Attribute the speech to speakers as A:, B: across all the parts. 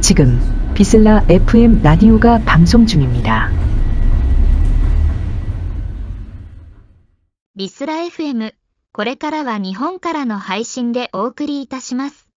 A: 지금 비슬라 FM 라디오가 방송 중입니다.
B: ビスラ FM。これからは日本からの配信でお送りいたします。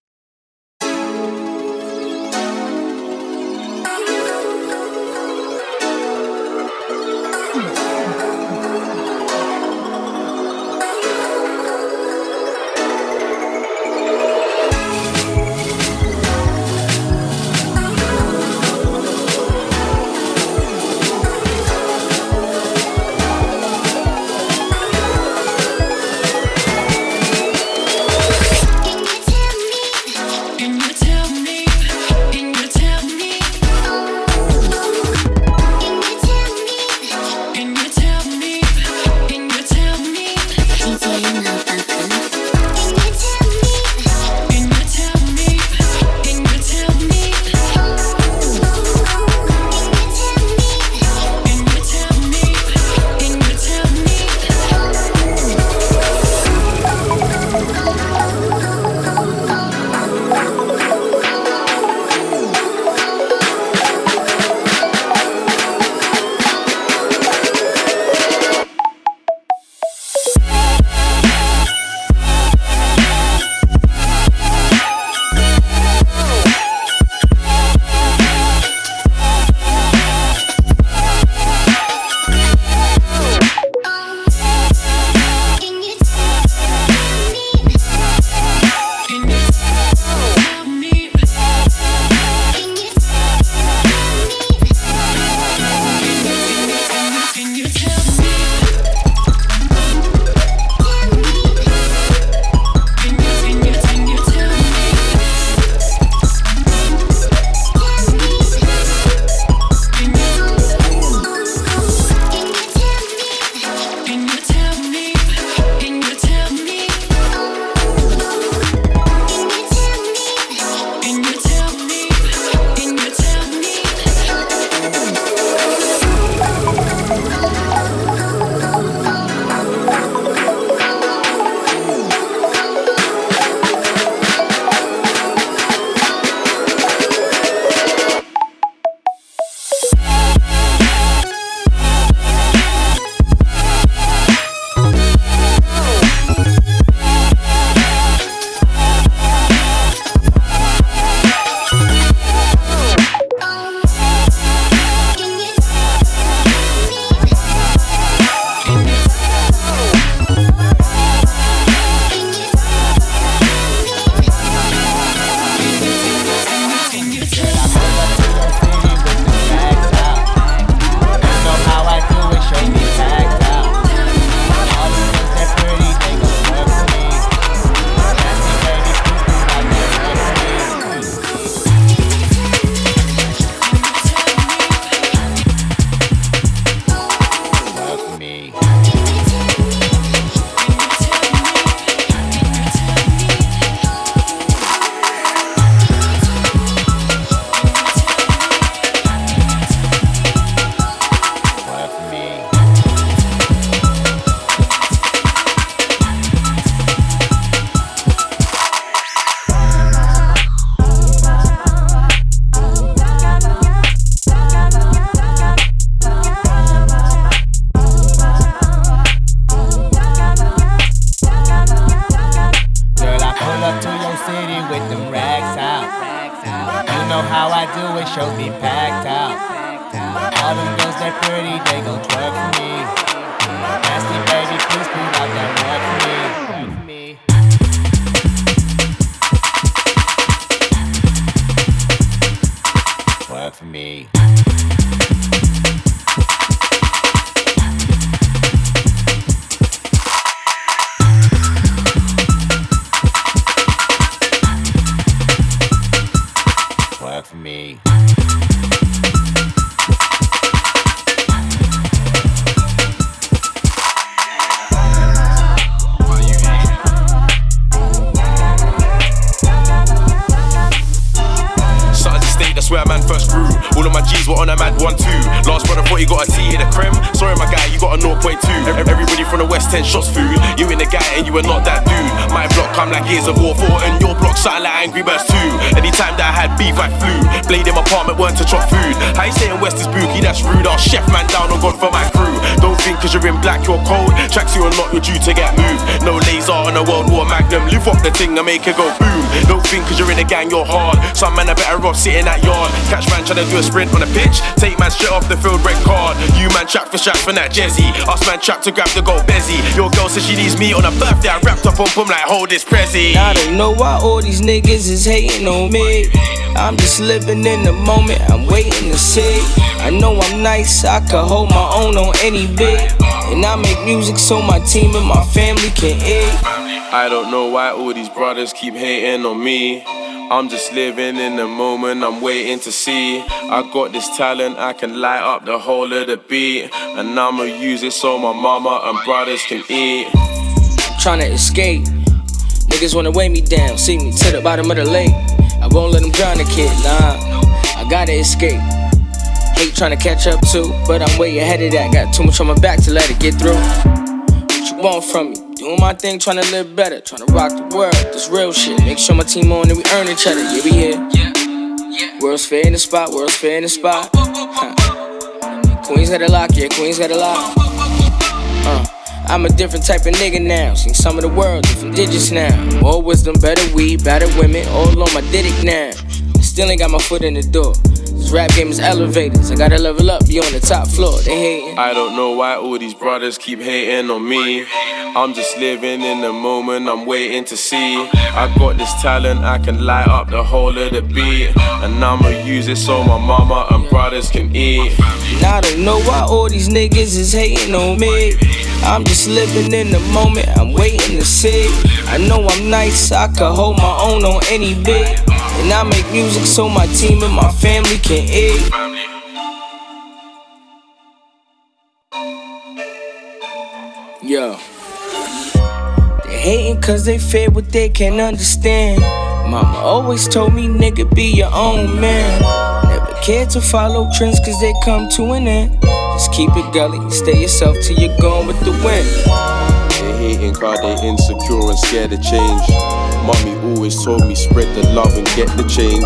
C: Thing and make it go boom. Don't think cause you're in a gang, you're hard. Some men are better off sitting at yard. Catch man trying to do a sprint on a pitch. Take man straight off the field, red card. You man trap for shots from that Jezzy. Us man trap to grab the gold bezzy. Your girl says she needs me on her birthday. I wrapped up on boom like hold this Prezi.
D: I don't know why all these niggas is hating on me. I'm just living in the moment, I'm waiting to see. I know I'm nice, I could hold my own on any beat. And I make music so my team and my family can eat.
C: I don't know why all these brothers keep hating on me. I'm just living in the moment, I'm waiting to see. I got this talent, I can light up the whole of the beat. And I'ma use it so my mama and brothers can eat.
D: I'm Trying to escape. Niggas wanna weigh me down, see me to the bottom of the lake. I won't let them drown the kid, nah. I gotta escape. Hate trying to catch up too, but I'm way ahead of that. Got too much on my back to let it get through. What you want from me? Doing my thing, trying to live better, trying to rock the world. This real shit. Make sure my team on and we earn each other. Yeah, we here. Yeah, yeah. World's fair in the spot, world's fair in the spot. Huh. Queens got a lock, yeah, Queens got a lock. Uh. I'm a different type of nigga now. Seen some of the world, different digits now. More wisdom, better weed, better women, all on my dick now. Still ain't got my foot in the door. This rap game is elevators. I gotta level up, be on the top floor. They hating.
C: I don't know why all these brothers keep hating on me. I'm just living in the moment, I'm waiting to see. I got this talent, I can light up the whole of the beat. And I'ma use it so my mama and brothers can eat.
D: And I don't know why all these niggas is hating on me. I'm just living in the moment, I'm waiting to see. I know I'm nice, I could hold my own on any beat. And I make music so my team and my family can eat. Yo. They hating cause they fear what they can't understand. Mama always told me, nigga, be your own man. Never care to follow trends cause they come to an end. Just keep it gully, stay yourself till you're gone with the wind.
C: Hating cause they insecure and scared of change. Mommy always told me spread the love and get the change.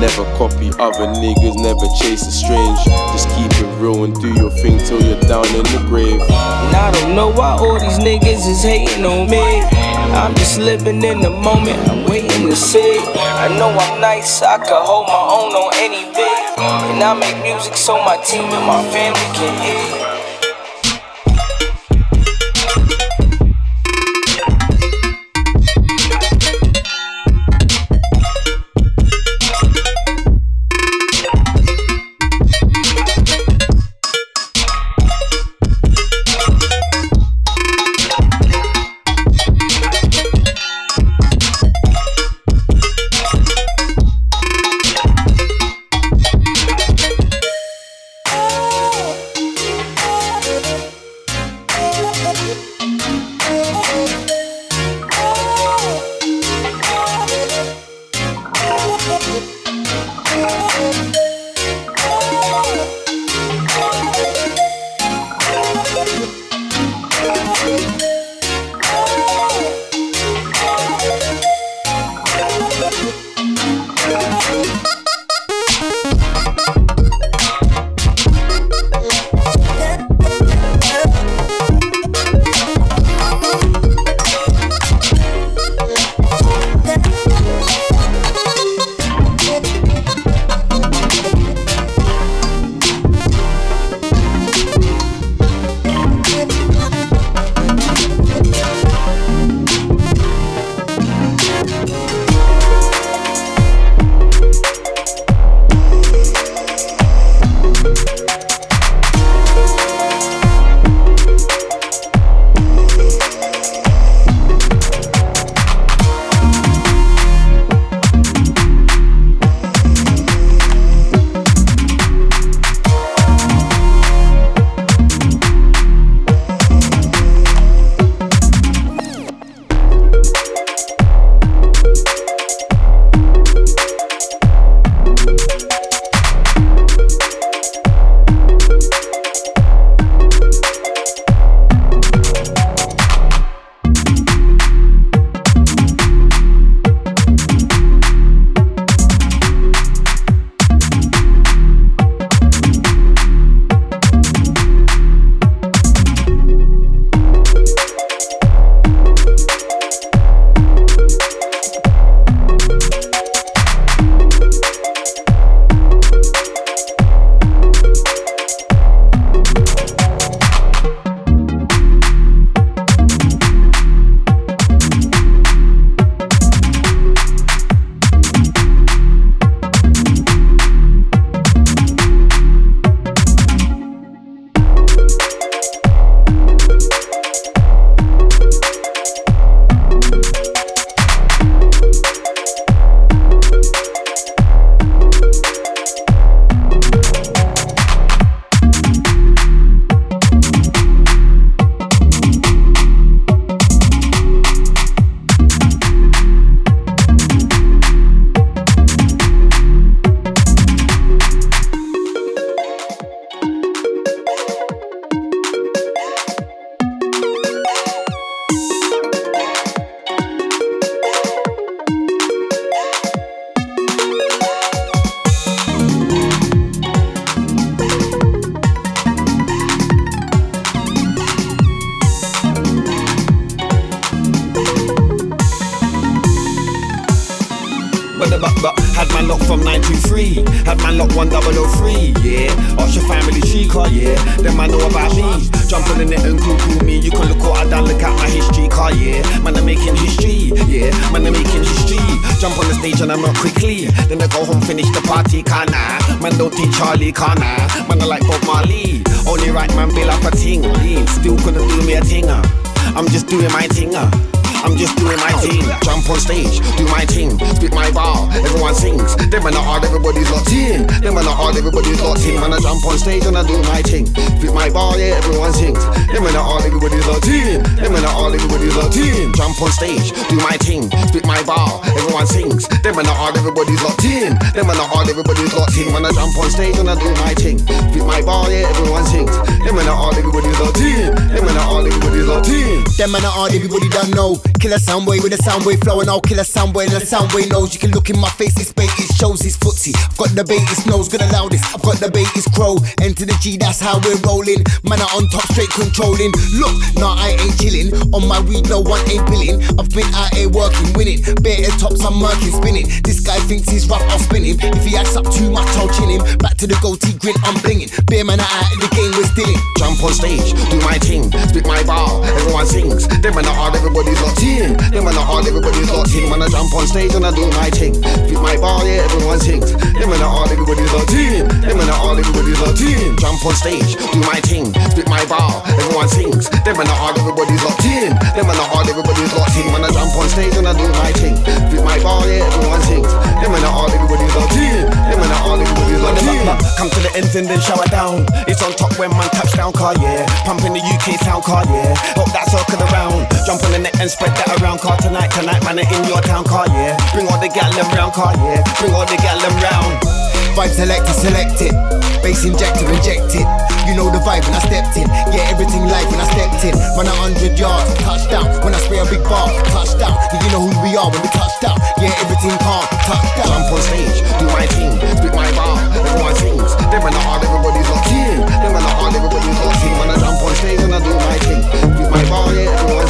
C: Never copy other niggas, never chase the strange. Just keep it real and do your thing till you're down in the grave.
D: And I don't know why all these niggas is hating on me. I'm just living in the moment, I'm waiting to see. I know I'm nice, I could hold my own on any beat. And I make music so my team and my family can eat.
E: From 923. Had man locked 1003, yeah. Ask your family tree car, yeah. Then man know about me. Jump on the net and Google me. You can look what I done, look at my history car, yeah. Man, I'm making history, yeah. Man, I'm making history. Jump on the stage and I'm out quickly. Then I go home, finish the party, can't I? Man, don't think Charlie, can't I? Man, I like Bob Marley. Only right man, bill up a ting. Still couldn't do me a tinger. I'm just doing my tinger. I'm just doing my thing. Jump on stage, do my thing, spit my bar, everyone sings. Then when I hard, everybody's locked in. Then when I hard, everybody's locked in. When I jump on stage and I do my thing, spit my bar, yeah, everyone sings. Then when I hard, everybody's locked in. Then when I hard, everybody's locked in. Jump on stage, do my thing, spit my bar, everyone sings. Then when I hard, everybody's locked in. Then when I hard, everybody's locked in. When I jump on stage and I do my thing, spit my bar, yeah, everyone sings. Then when I hard, everybody's locked in. Then when I hard, everybody's locked in.
F: Them man are hard, everybody don't know. Kill a soundwave with a soundwave flow, and I'll kill a soundwave and a soundwave knows. You can look in my face, it's bait, it shows it's footsie. I've got the bait, it's nose, gonna allow this. I've got the bait, it's crow. Enter the G, that's how we're rolling. Man are on top, straight controlling. Look, nah, I ain't chilling. On my weed, no one ain't billing. I've been out here working, winning. Better tops, I'm murking, spinning. This guy thinks he's rough, I'll spin him. If he acts up too much, I'll chin him. Back to the goatee grin, I'm blinging. Bear man are out the game, we're stilling.
E: Jump on stage, do my thing, spit my bar, everyone sings. I hard, everybody's locked in. Then when I hard, everybody's locked in. When I jump on stage and I do my thing, spit my bar, yeah, everyone sings. Then when I hard, everybody's locked in. Then when I hard, everybody's locked in. Jump on stage, do my thing, spit my bar, everyone sings. Then when I hard, everybody's locked in. Then when I hard, everybody's locked in. When I jump on stage and I do my thing, spit my bar, yeah, everyone sings. Then when I hard, everybody's locked in. Then when I hard, everybody's locked in. Come to the ends and then shower down. It's on top when man touchdown car, yeah. Pumping the UK sound car, yeah. Hope that circle around. Jump on the net and spread that around car tonight. Tonight, man, in your town car, yeah. Bring all the gal them round car, yeah. Bring all the gal them round.
F: Vibe selector, select it. Bass injector, inject it. You know the vibe when I stepped in. Yeah, everything live when I stepped in. Run a hundred yards, touchdown. When I spray a big bar, touchdown. Yeah, you know who we are when we touch down. Yeah, everything calm, touchdown.
E: Jump on stage, do my thing, spit my bar, everyone sings. Then when I hard, everybody's locked in. Then when I hard, everybody's locked in. When I jump on stage and I do my thing, spit my bar, yeah.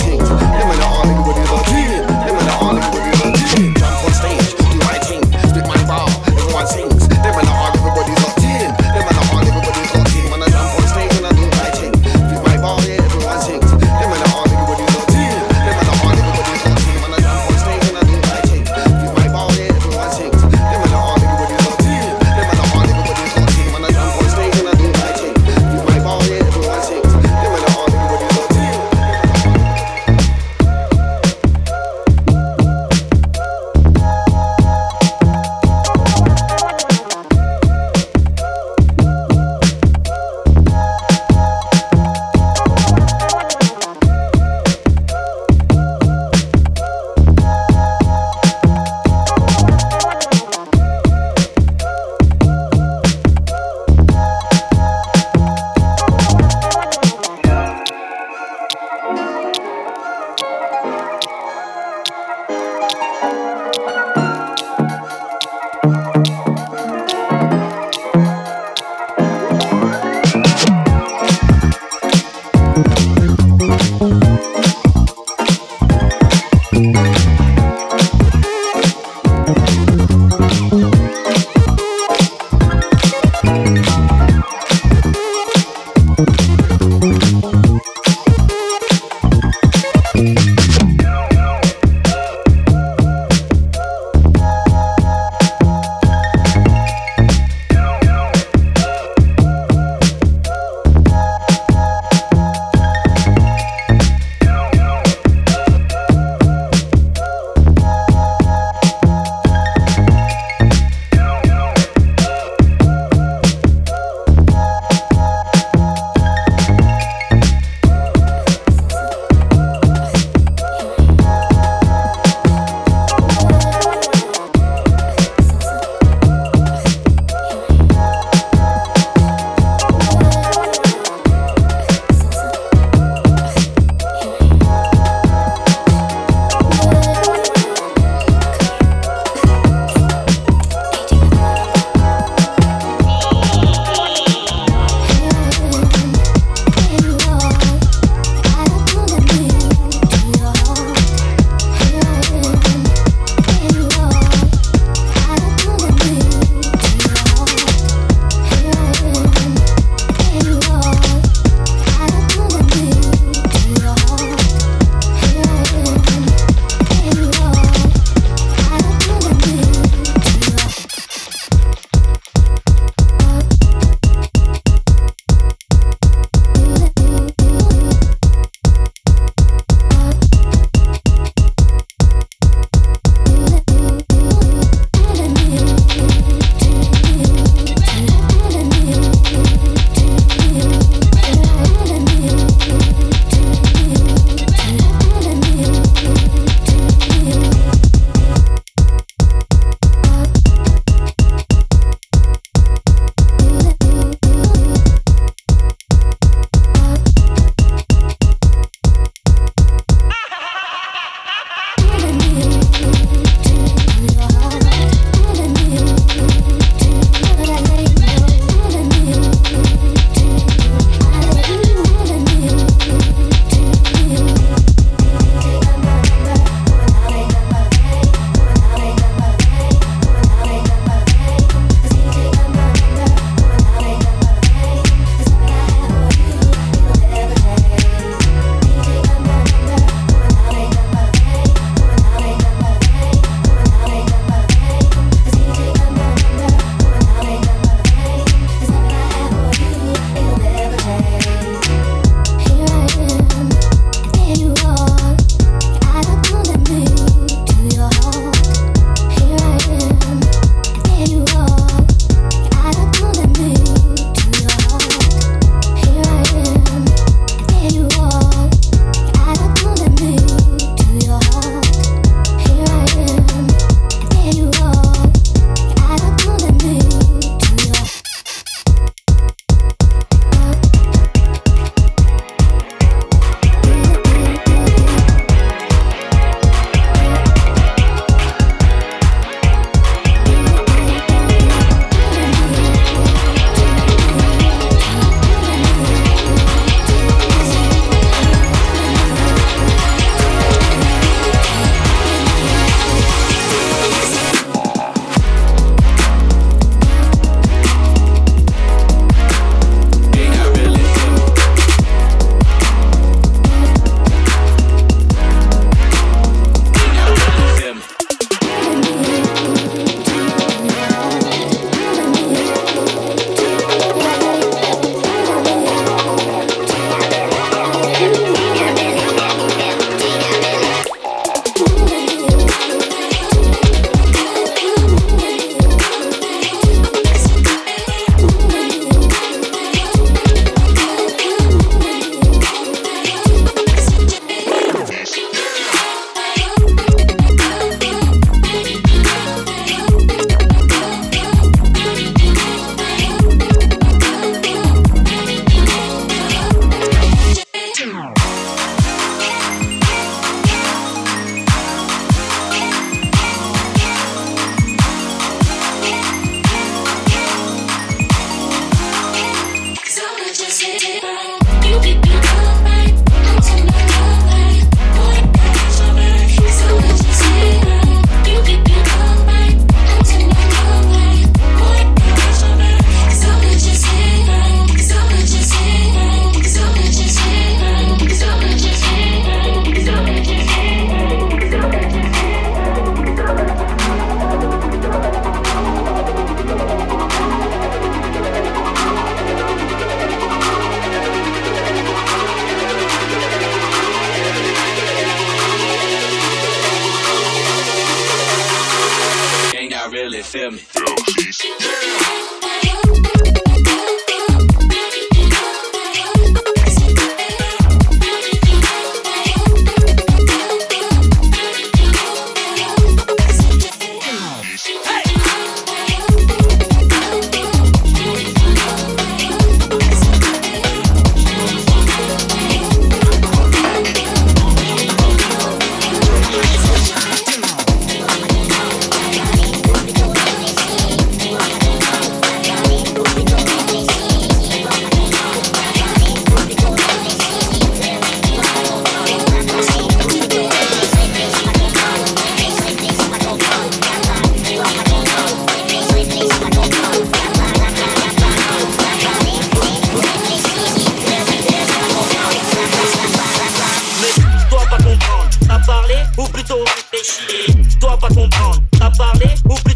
G: You ladies ain't got it good, then shut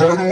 H: Gana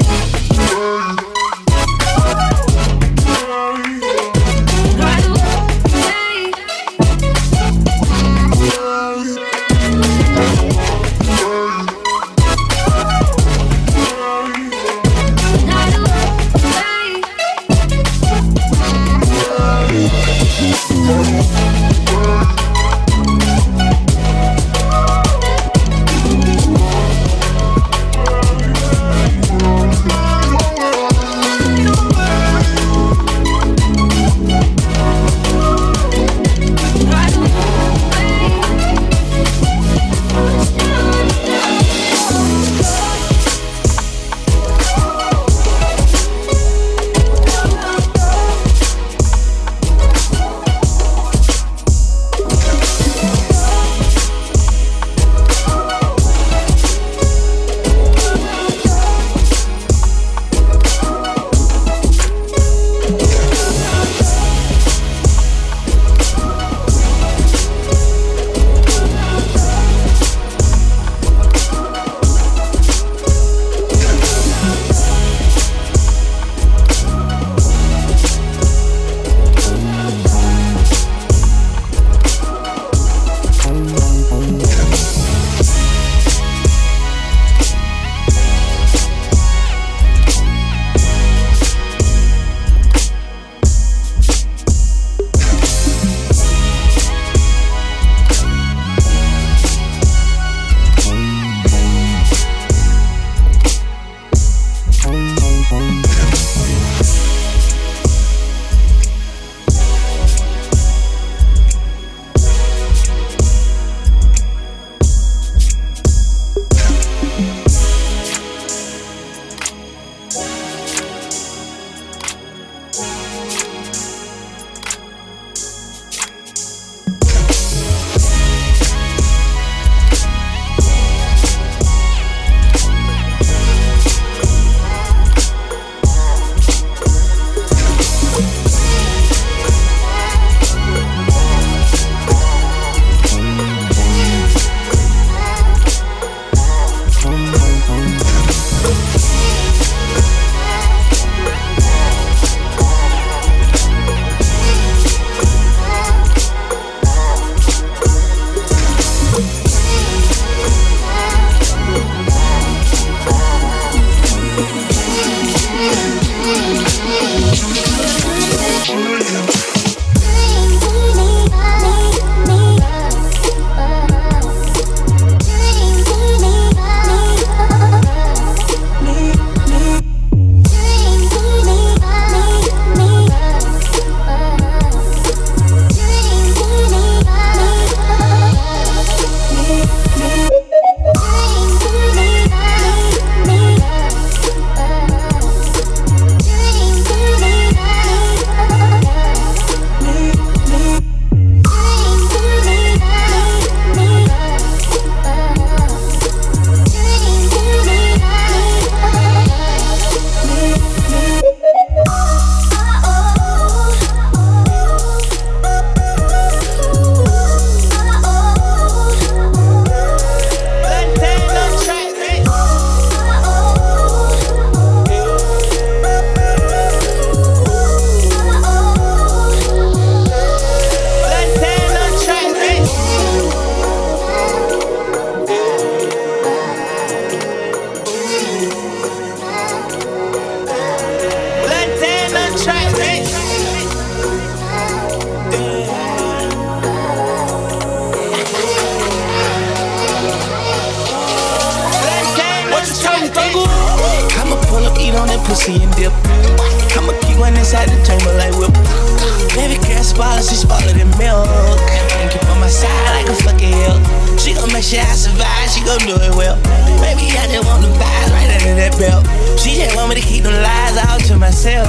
H: She gon' make I survive, she gon' do it well. Baby, I just want the vibes right under that belt. She just want me to keep them lies out to myself.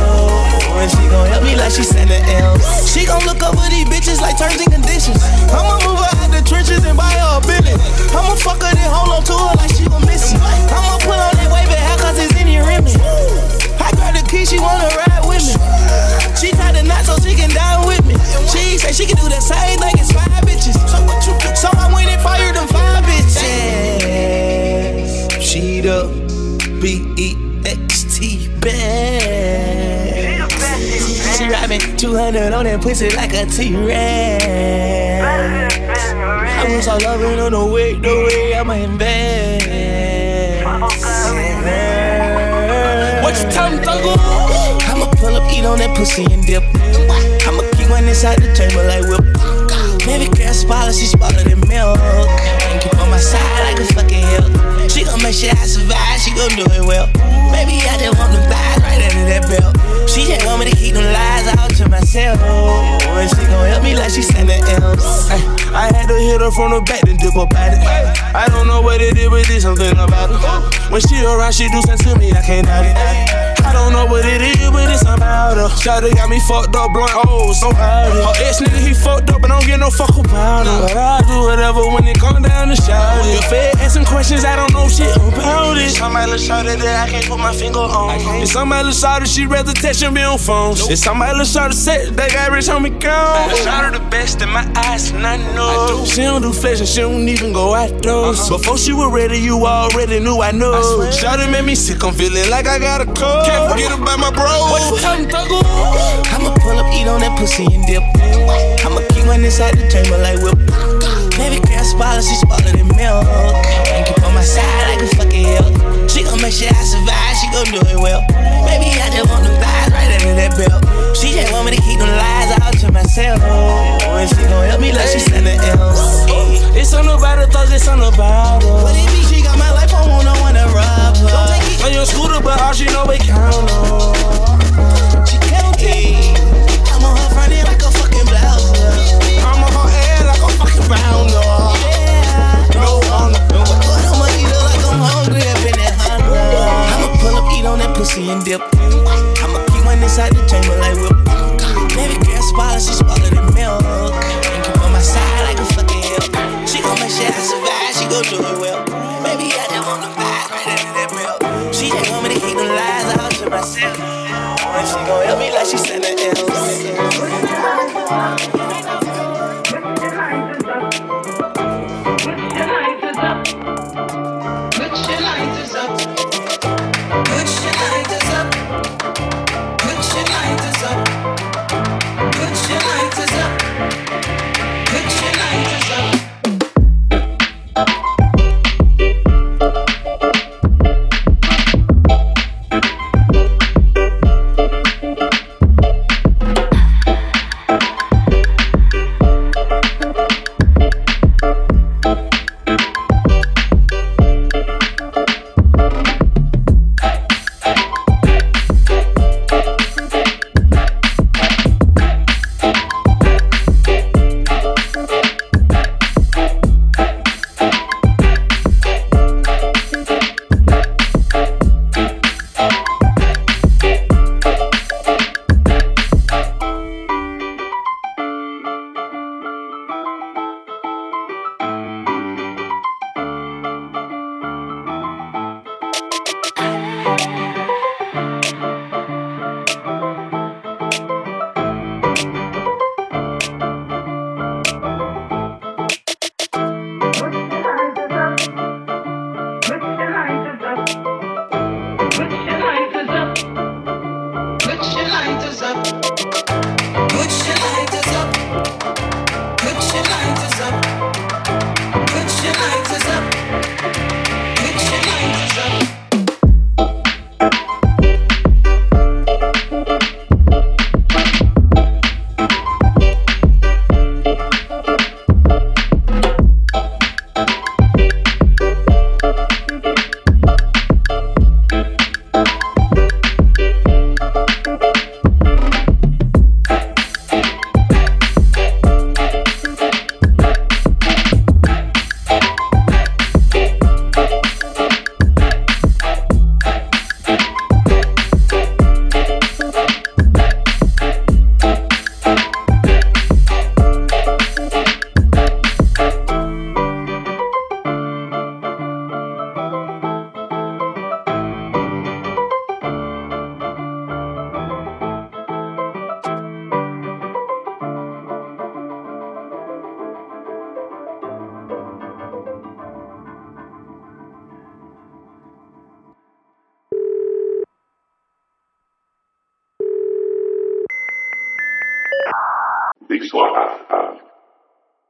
H: And she gon' help me like she sending else. She gon' look over these bitches like terms and conditions. I'ma move her out the trenches and buy her a billion. I'ma fuck her then hold on to her like she gon' miss me. I'ma put on that wave hair cause it's in your rim. I grab the key, she wanna ride She tied the knot so she can die with me. She say she can do the same thing as five bitches. So what you do? So I went and fired them five bitches. She the B E X T best. She me 200 on that pussy like a T-Rex. I was all loving on the way, the way I'ma invest. What you tell me, Thuggle? Pull up, eat on that pussy and dip. I'ma keep one inside the chamber like whip. Baby girl spoiler, she spoiler than milk. And keep on my side like a fucking hill. She gon' make sure I survive, she gon' do it well. Baby, I just want them thighs right under that belt. She just want me to keep them lies out to myself. And she gon' help me like she sending else.
I: I had to hit her from the back, then dip up at it. I don't know what it is, but there's something about it. When she around, she do something to me, I can't doubt it. I don't know what it is, it's about. Shawty got me fucked up, blunt hoes, so proud Her ex nigga, he fucked up, but don't get no fuck about him. But I do whatever when it come down to shout it. If they asking questions, I don't know shit about it. Somebody look shawty that I can't put my finger on. If somebody look shawty, she rather text and be on phones. If somebody look shawty set, they average on me gone. Shawty the best in my eyes, and I know. She don't do flesh and she don't even go outdoors. Uh-huh. Before she was ready, you already knew I know. Shawty made me sick, I'm feeling like I got a cold. Can't forget about my bro. What you tell me,
H: I'ma pull up, eat on that pussy and dip. I'ma keep one inside the chamber like whip. Baby girl spoiler, she spoiler than milk. And keep on my side like a fucking hill. She gon' make sure I survive, she gon' do it well. Baby, I just want them thighs right under that belt. She just want me to keep them lies out to myself. Oh, and she gon' help me like she sending else.
I: It's on about the thugs, it's on about her.
H: But it be she got my life, I one to rob her. Don't take it.
I: On your scooter, but all she know we count on.
H: She counting. I'm on her front end like a fucking blouse.
I: I'm on her head like a fucking bounder. Yeah. No wonder.
H: But I'ma eat her like I'm hungry up in that Honda. I'ma pull up, eat on that pussy and dip. Inside the chamber like whip. Baby girl spoiler, she spoiler than milk. And keep on my side like a fucking hill. She gon' make sure I survive, she gon' do it well. Baby, I just want the vibes right under that belt. She just want me to keep them lies out to myself. And she gon' help me like she sending